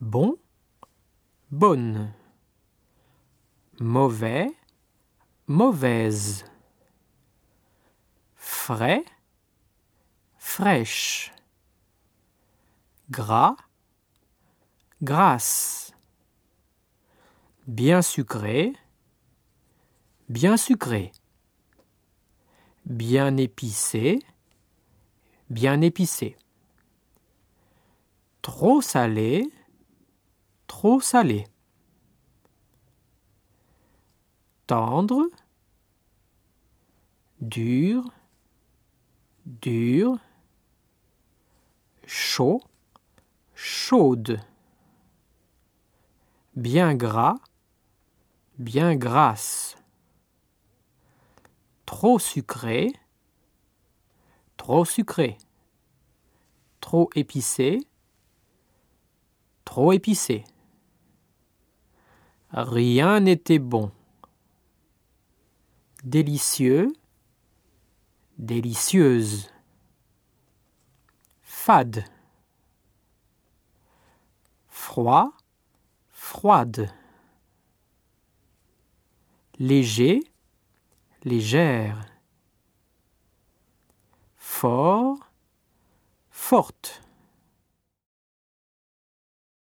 Bon, bonne. Mauvais, mauvaise. Frais, fraîche. Gras, grasse. Bien sucré, bien sucré. Bien épicé, bien épicé. Trop salé, trop salé. Tendre, dur, dur. Chaud, chaude. Bien gras, bien grasse. Trop sucré, trop sucré. Trop épicé, trop épicé. Rien n'était bon. Délicieux, délicieuse. Fade. Froid, froide. Léger, légère. Fort, forte.